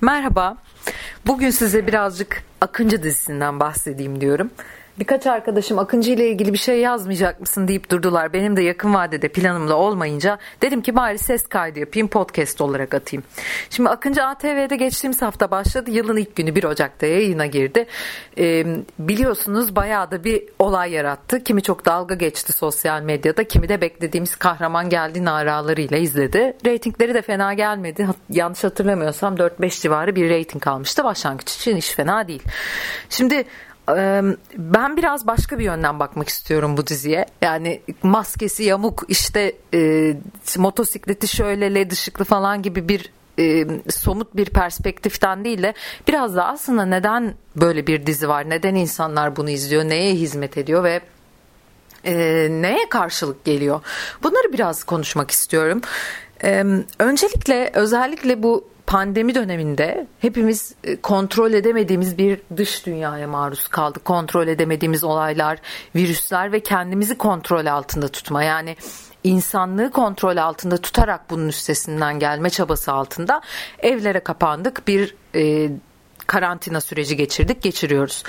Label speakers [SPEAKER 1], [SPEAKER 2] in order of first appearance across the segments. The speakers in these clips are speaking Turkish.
[SPEAKER 1] Merhaba. Bugün size birazcık Akıncı dizisinden bahsedeyim diyorum. Birkaç arkadaşım Akıncı ile ilgili bir şey yazmayacak mısın deyip durdular. Benim de yakın vadede planımda olmayınca dedim ki bari ses kaydı yapayım podcast olarak atayım. Şimdi Akıncı ATV'de geçtiğimiz hafta başladı. Yılın ilk günü 1 Ocak'ta yayına girdi. Ee, biliyorsunuz bayağı da bir olay yarattı. Kimi çok dalga geçti sosyal medyada. Kimi de beklediğimiz kahraman geldi naralarıyla izledi. Ratingleri de fena gelmedi. Yanlış hatırlamıyorsam 4-5 civarı bir rating almıştı. Başlangıç için iş fena değil. Şimdi ben biraz başka bir yönden bakmak istiyorum bu diziye. Yani maskesi yamuk işte e, motosikleti şöyle led ışıklı falan gibi bir e, somut bir perspektiften değil de biraz da aslında neden böyle bir dizi var? Neden insanlar bunu izliyor? Neye hizmet ediyor ve e, neye karşılık geliyor? Bunları biraz konuşmak istiyorum. E, öncelikle özellikle bu pandemi döneminde hepimiz e, kontrol edemediğimiz bir dış dünyaya maruz kaldık. Kontrol edemediğimiz olaylar, virüsler ve kendimizi kontrol altında tutma. Yani insanlığı kontrol altında tutarak bunun üstesinden gelme çabası altında evlere kapandık. Bir e, karantina süreci geçirdik, geçiriyoruz.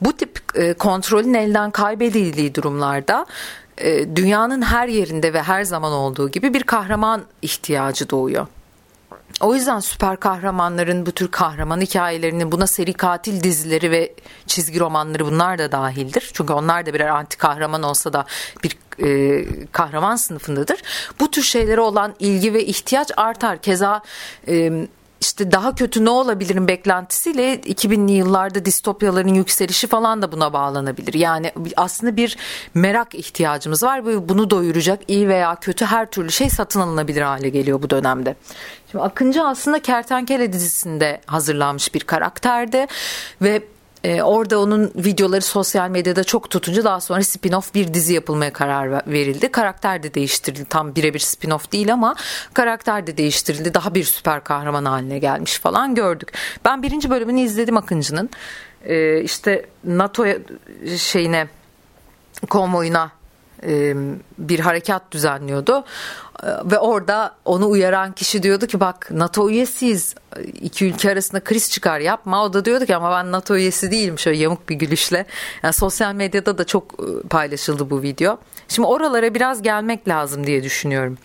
[SPEAKER 1] Bu tip e, kontrolün elden kaybedildiği durumlarda e, dünyanın her yerinde ve her zaman olduğu gibi bir kahraman ihtiyacı doğuyor. O yüzden süper kahramanların bu tür kahraman hikayelerinin buna seri katil dizileri ve çizgi romanları bunlar da dahildir. Çünkü onlar da birer anti kahraman olsa da bir e, kahraman sınıfındadır. Bu tür şeylere olan ilgi ve ihtiyaç artar. Keza e, işte daha kötü ne olabilirim beklentisiyle 2000'li yıllarda distopyaların yükselişi falan da buna bağlanabilir. Yani aslında bir merak ihtiyacımız var ve bunu doyuracak iyi veya kötü her türlü şey satın alınabilir hale geliyor bu dönemde. Şimdi Akıncı aslında Kertenkele dizisinde hazırlanmış bir karakterdi ve e, orada onun videoları sosyal medyada çok tutunca daha sonra spin-off bir dizi yapılmaya karar verildi. Karakter de değiştirildi. Tam birebir spin-off değil ama karakter de değiştirildi. Daha bir süper kahraman haline gelmiş falan gördük. Ben birinci bölümünü izledim Akıncı'nın. E, işte NATO şeyine konvoyuna e, bir harekat düzenliyordu. Ve orada onu uyaran kişi diyordu ki bak NATO üyesiyiz. İki ülke arasında kriz çıkar yapma. O da diyordu ki ama ben NATO üyesi değilim. Şöyle yamuk bir gülüşle. Yani sosyal medyada da çok e, paylaşıldı bu video. Şimdi oralara biraz gelmek lazım diye düşünüyorum.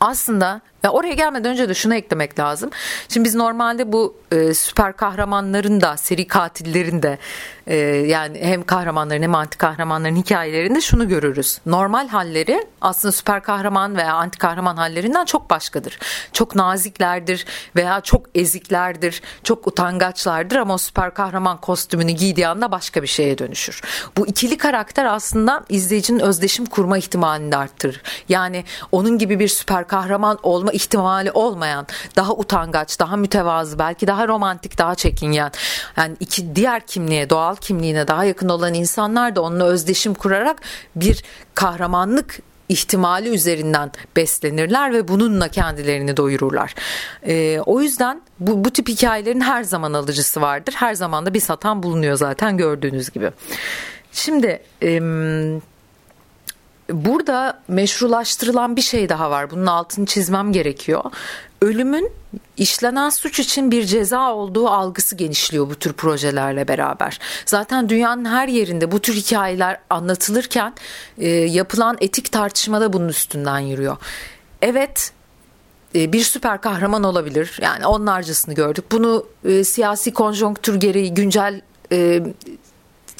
[SPEAKER 1] Aslında ya oraya gelmeden önce de şunu eklemek lazım. Şimdi biz normalde bu e, süper kahramanların da seri katillerin de e, yani hem kahramanların hem anti kahramanların hikayelerinde şunu görürüz. Normal halleri aslında süper kahraman veya anti kahraman hallerinden çok başkadır. Çok naziklerdir veya çok eziklerdir, çok utangaçlardır ama o süper kahraman kostümünü giydiği anda başka bir şeye dönüşür. Bu ikili karakter aslında izleyicinin özdeşim kurma ihtimalini arttırır. Yani onun gibi bir süper kahraman olma olma ihtimali olmayan, daha utangaç, daha mütevazı, belki daha romantik, daha çekingen. Yani iki diğer kimliğe, doğal kimliğine daha yakın olan insanlar da onunla özdeşim kurarak bir kahramanlık ihtimali üzerinden beslenirler ve bununla kendilerini doyururlar. ee, o yüzden bu, bu tip hikayelerin her zaman alıcısı vardır. Her zaman da bir satan bulunuyor zaten gördüğünüz gibi. Şimdi e, burada meşrulaştırılan bir şey daha var. Bunun altını çizmem gerekiyor. Ölümün işlenen suç için bir ceza olduğu algısı genişliyor bu tür projelerle beraber. Zaten dünyanın her yerinde bu tür hikayeler anlatılırken e, yapılan etik tartışmada bunun üstünden yürüyor. Evet e, bir süper kahraman olabilir. Yani onlarcasını gördük. Bunu e, siyasi konjonktür gereği güncel e,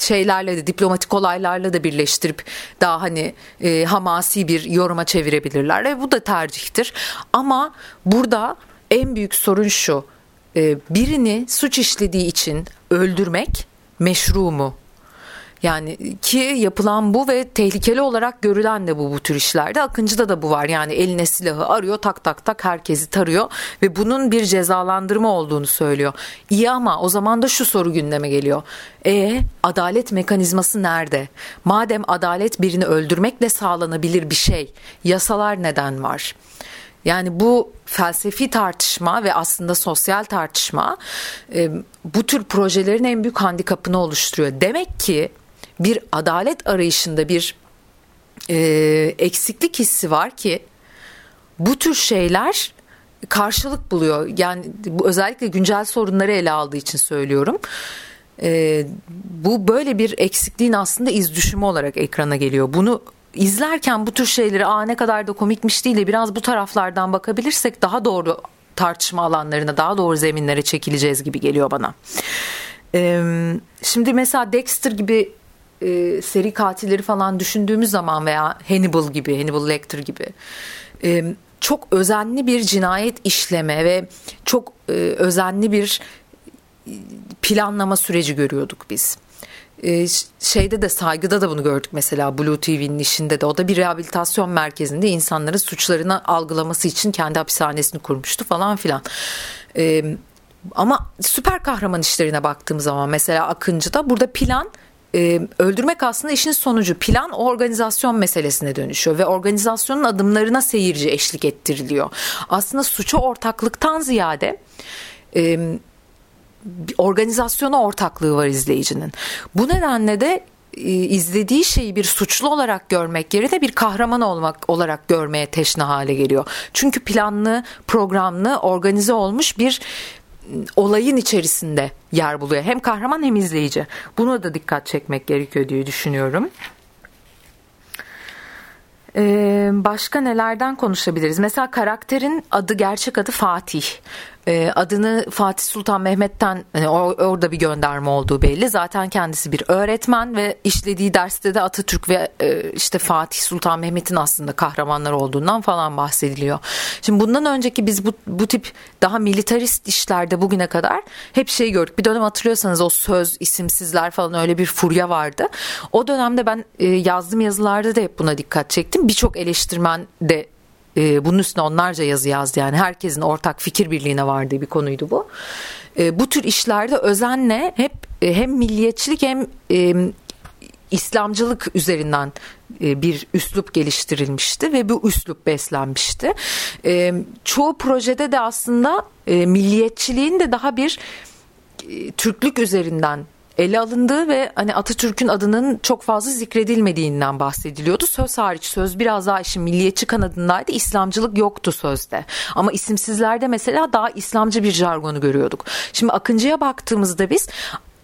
[SPEAKER 1] şeylerle de diplomatik olaylarla da birleştirip daha hani e, hamasi bir yoruma çevirebilirler. ve bu da tercihtir. Ama burada en büyük sorun şu. E, birini suç işlediği için öldürmek meşru mu? Yani ki yapılan bu ve tehlikeli olarak görülen de bu bu tür işlerde. Akıncı'da da bu var. Yani eline silahı arıyor tak tak tak herkesi tarıyor ve bunun bir cezalandırma olduğunu söylüyor. İyi ama o zaman da şu soru gündeme geliyor. E adalet mekanizması nerede? Madem adalet birini öldürmekle sağlanabilir bir şey, yasalar neden var? Yani bu felsefi tartışma ve aslında sosyal tartışma e, bu tür projelerin en büyük handikapını oluşturuyor. Demek ki bir adalet arayışında bir e, eksiklik hissi var ki bu tür şeyler karşılık buluyor. Yani bu özellikle güncel sorunları ele aldığı için söylüyorum. E, bu böyle bir eksikliğin aslında iz düşümü olarak ekrana geliyor. Bunu izlerken bu tür şeyleri aa ne kadar da komikmiş değil de biraz bu taraflardan bakabilirsek daha doğru tartışma alanlarına daha doğru zeminlere çekileceğiz gibi geliyor bana. E, şimdi mesela Dexter gibi e, seri katilleri falan düşündüğümüz zaman veya Hannibal gibi Hannibal Lecter gibi e, çok özenli bir cinayet işleme ve çok e, özenli bir planlama süreci görüyorduk biz. E, şeyde de saygıda da bunu gördük mesela Blue TV'nin işinde de o da bir rehabilitasyon merkezinde insanların suçlarını algılaması için kendi hapishanesini kurmuştu falan filan. E, ama süper kahraman işlerine baktığım zaman mesela Akıncı'da burada plan e, öldürmek aslında işin sonucu plan organizasyon meselesine dönüşüyor ve organizasyonun adımlarına seyirci eşlik ettiriliyor. Aslında suça ortaklıktan ziyade e, organizasyona ortaklığı var izleyicinin. Bu nedenle de e, izlediği şeyi bir suçlu olarak görmek yerine bir kahraman olmak olarak görmeye teşne hale geliyor. Çünkü planlı, programlı, organize olmuş bir olayın içerisinde yer buluyor. Hem kahraman hem izleyici. Buna da dikkat çekmek gerekiyor diye düşünüyorum. Ee, başka nelerden konuşabiliriz? Mesela karakterin adı gerçek adı Fatih e, adını Fatih Sultan Mehmet'ten hani orada bir gönderme olduğu belli. Zaten kendisi bir öğretmen ve işlediği derste de Atatürk ve e, işte Fatih Sultan Mehmet'in aslında kahramanlar olduğundan falan bahsediliyor. Şimdi bundan önceki biz bu, bu tip daha militarist işlerde bugüne kadar hep şey gördük. Bir dönem hatırlıyorsanız o söz, isimsizler falan öyle bir furya vardı. O dönemde ben e, yazdığım yazılarda da hep buna dikkat çektim. Birçok eleştirmen de e, bunun üstüne onlarca yazı yazdı yani herkesin ortak fikir birliğine vardığı bir konuydu bu. E, bu tür işlerde özenle hep e, hem milliyetçilik hem e, İslamcılık üzerinden e, bir üslup geliştirilmişti ve bu üslup beslenmişti. E, çoğu projede de aslında e, milliyetçiliğin de daha bir Türklük üzerinden ele alındığı ve hani Atatürk'ün adının çok fazla zikredilmediğinden bahsediliyordu. Söz hariç söz biraz daha işin milliyetçi kanadındaydı. İslamcılık yoktu sözde. Ama isimsizlerde mesela daha İslamcı bir jargonu görüyorduk. Şimdi Akıncı'ya baktığımızda biz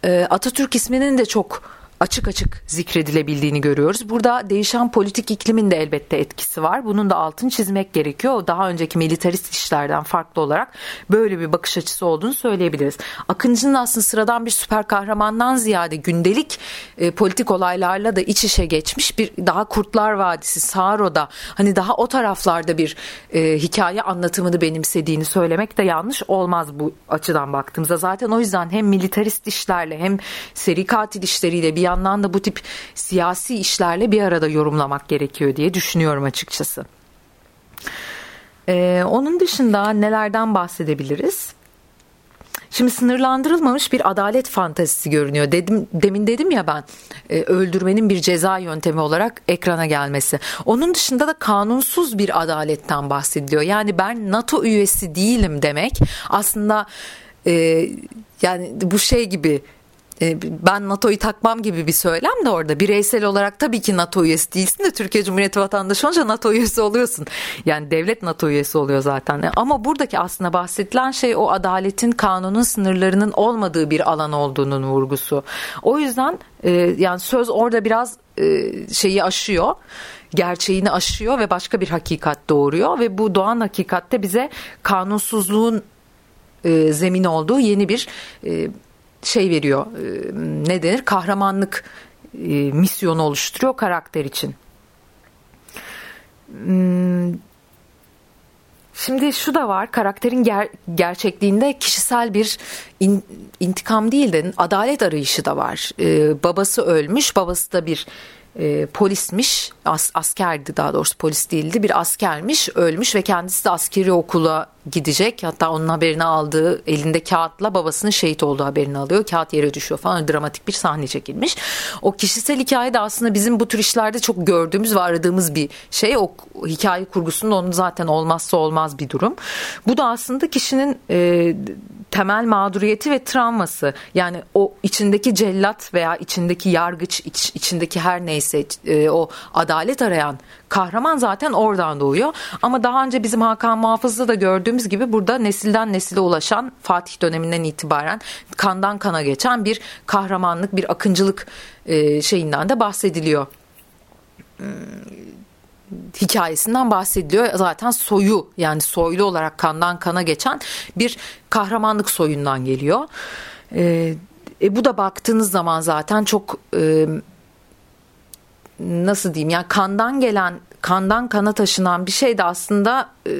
[SPEAKER 1] e, Atatürk isminin de çok açık açık zikredilebildiğini görüyoruz. Burada değişen politik iklimin de elbette etkisi var. Bunun da altını çizmek gerekiyor. Daha önceki militarist işlerden farklı olarak böyle bir bakış açısı olduğunu söyleyebiliriz. Akıncı'nın aslında sıradan bir süper kahramandan ziyade gündelik e, politik olaylarla da iç içe geçmiş bir daha Kurtlar Vadisi, Saro'da hani daha o taraflarda bir e, hikaye anlatımını benimsediğini söylemek de yanlış olmaz bu açıdan baktığımızda. Zaten o yüzden hem militarist işlerle hem seri katil işleriyle bir yandan da bu tip siyasi işlerle bir arada yorumlamak gerekiyor diye düşünüyorum açıkçası. Ee, onun dışında nelerden bahsedebiliriz? Şimdi sınırlandırılmamış bir adalet fantazisi görünüyor. Dedim demin dedim ya ben e, öldürmenin bir ceza yöntemi olarak ekrana gelmesi. Onun dışında da kanunsuz bir adaletten bahsediliyor. Yani ben NATO üyesi değilim demek aslında e, yani bu şey gibi ben NATO'yu takmam gibi bir söylem de orada. Bireysel olarak tabii ki NATO üyesi değilsin de Türkiye Cumhuriyeti vatandaşı olunca NATO üyesi oluyorsun. Yani devlet NATO üyesi oluyor zaten. E, ama buradaki aslında bahsedilen şey o adaletin kanunun sınırlarının olmadığı bir alan olduğunun vurgusu. O yüzden e, yani söz orada biraz şeyi aşıyor gerçeğini aşıyor ve başka bir hakikat doğuruyor ve bu doğan hakikatte bize kanunsuzluğun zemin olduğu yeni bir şey veriyor e, ne denir kahramanlık e, misyonu oluşturuyor karakter için. Hmm, şimdi şu da var karakterin ger- gerçekliğinde kişisel bir in- intikam değil de adalet arayışı da var. Ee, babası ölmüş babası da bir e, polismiş as, askerdi daha doğrusu polis değildi bir askermiş ölmüş ve kendisi de askeri okula gidecek. Hatta onun haberini aldığı elinde kağıtla babasının şehit olduğu haberini alıyor. Kağıt yere düşüyor falan dramatik bir sahne çekilmiş. O kişisel hikaye de aslında bizim bu tür işlerde çok gördüğümüz ve aradığımız bir şey. O hikaye kurgusunda onun zaten olmazsa olmaz bir durum. Bu da aslında kişinin e, temel mağduriyeti ve travması. Yani o içindeki cellat veya içindeki yargıç iç, içindeki her neyse e, o adalet arayan kahraman zaten oradan doğuyor. Ama daha önce bizim Hakan Muhafız'da da gördüğümüz gibi burada nesilden nesile ulaşan Fatih döneminden itibaren kandan kana geçen bir kahramanlık, bir akıncılık e, şeyinden de bahsediliyor hmm, hikayesinden bahsediliyor. Zaten soyu yani soylu olarak kandan kana geçen bir kahramanlık soyundan geliyor. E, e, bu da baktığınız zaman zaten çok e, nasıl diyeyim yani kandan gelen kandan kana taşınan bir şey de aslında e,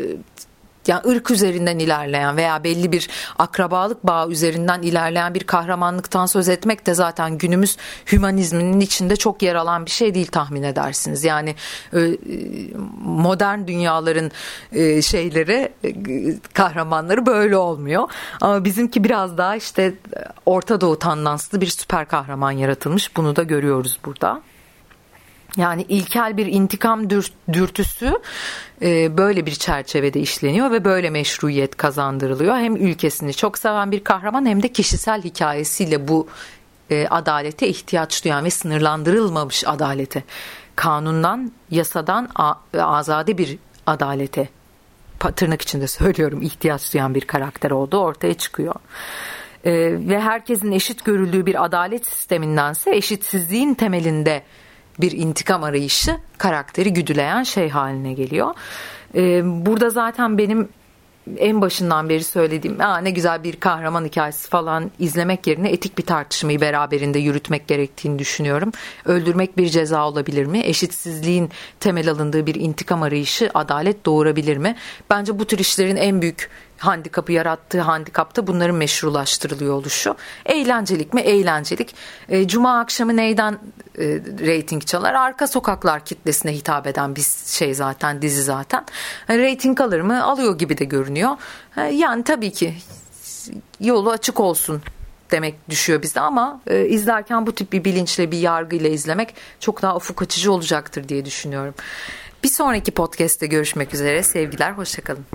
[SPEAKER 1] yani ırk üzerinden ilerleyen veya belli bir akrabalık bağı üzerinden ilerleyen bir kahramanlıktan söz etmek de zaten günümüz hümanizminin içinde çok yer alan bir şey değil tahmin edersiniz. Yani e, modern dünyaların e, şeyleri e, kahramanları böyle olmuyor. Ama bizimki biraz daha işte Orta Doğu tandanslı bir süper kahraman yaratılmış. Bunu da görüyoruz burada. Yani ilkel bir intikam dürt, dürtüsü e, böyle bir çerçevede işleniyor ve böyle meşruiyet kazandırılıyor. Hem ülkesini çok seven bir kahraman hem de kişisel hikayesiyle bu e, adalete ihtiyaç duyan ve sınırlandırılmamış adalete, kanundan, yasadan azade bir adalete tırnak içinde söylüyorum ihtiyaç duyan bir karakter olduğu ortaya çıkıyor. E, ve herkesin eşit görüldüğü bir adalet sistemindense eşitsizliğin temelinde bir intikam arayışı karakteri güdüleyen şey haline geliyor. Ee, burada zaten benim en başından beri söylediğim Aa, ne güzel bir kahraman hikayesi falan izlemek yerine etik bir tartışmayı beraberinde yürütmek gerektiğini düşünüyorum. Öldürmek bir ceza olabilir mi? Eşitsizliğin temel alındığı bir intikam arayışı adalet doğurabilir mi? Bence bu tür işlerin en büyük handikapı yarattığı handikapta bunların meşrulaştırılıyor oluşu. Eğlencelik mi? Eğlencelik. E, Cuma akşamı neyden e, reyting çalar? Arka sokaklar kitlesine hitap eden bir şey zaten dizi zaten. E, reyting alır mı? Alıyor gibi de görünüyor. E, yani tabii ki yolu açık olsun demek düşüyor bize ama e, izlerken bu tip bir bilinçle bir yargıyla izlemek çok daha ufuk açıcı olacaktır diye düşünüyorum. Bir sonraki podcast'te görüşmek üzere. Sevgiler, hoşçakalın.